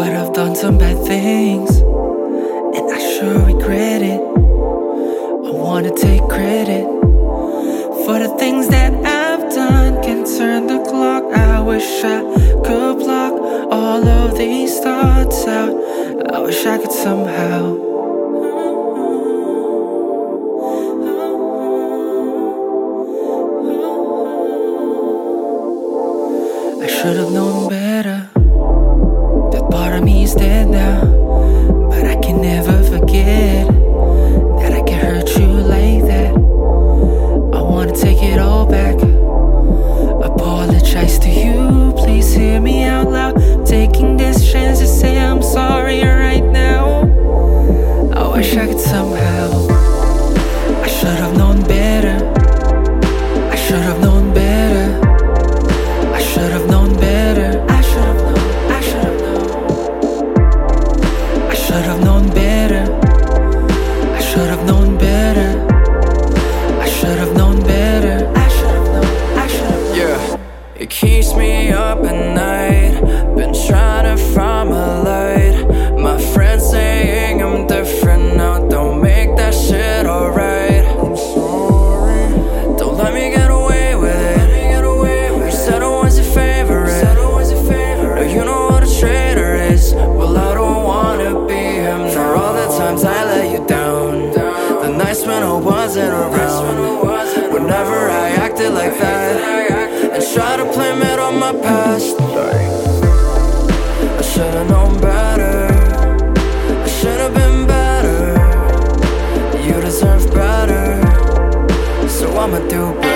But I've done some bad things, and I sure regret it. I wanna take credit for the things that I've done. Can turn the clock, I wish I could block all of these thoughts out. I wish I could somehow. I should have known better. Now. But I can never forget that I can hurt you like that. I wanna take it all back. Apologize to you, please hear me out loud. Taking this chance to say I'm sorry right now. I wish I could somehow. I should have known better. should have known better. I should have known better. I should have known better. I should have known. I should have. Yeah, it keeps me up at night. Been trying to find my light. you down. The nights when I wasn't around. Whenever I acted like that. And try to blame it on my past. I should've known better. I should've been better. You deserve better. So I'ma do better.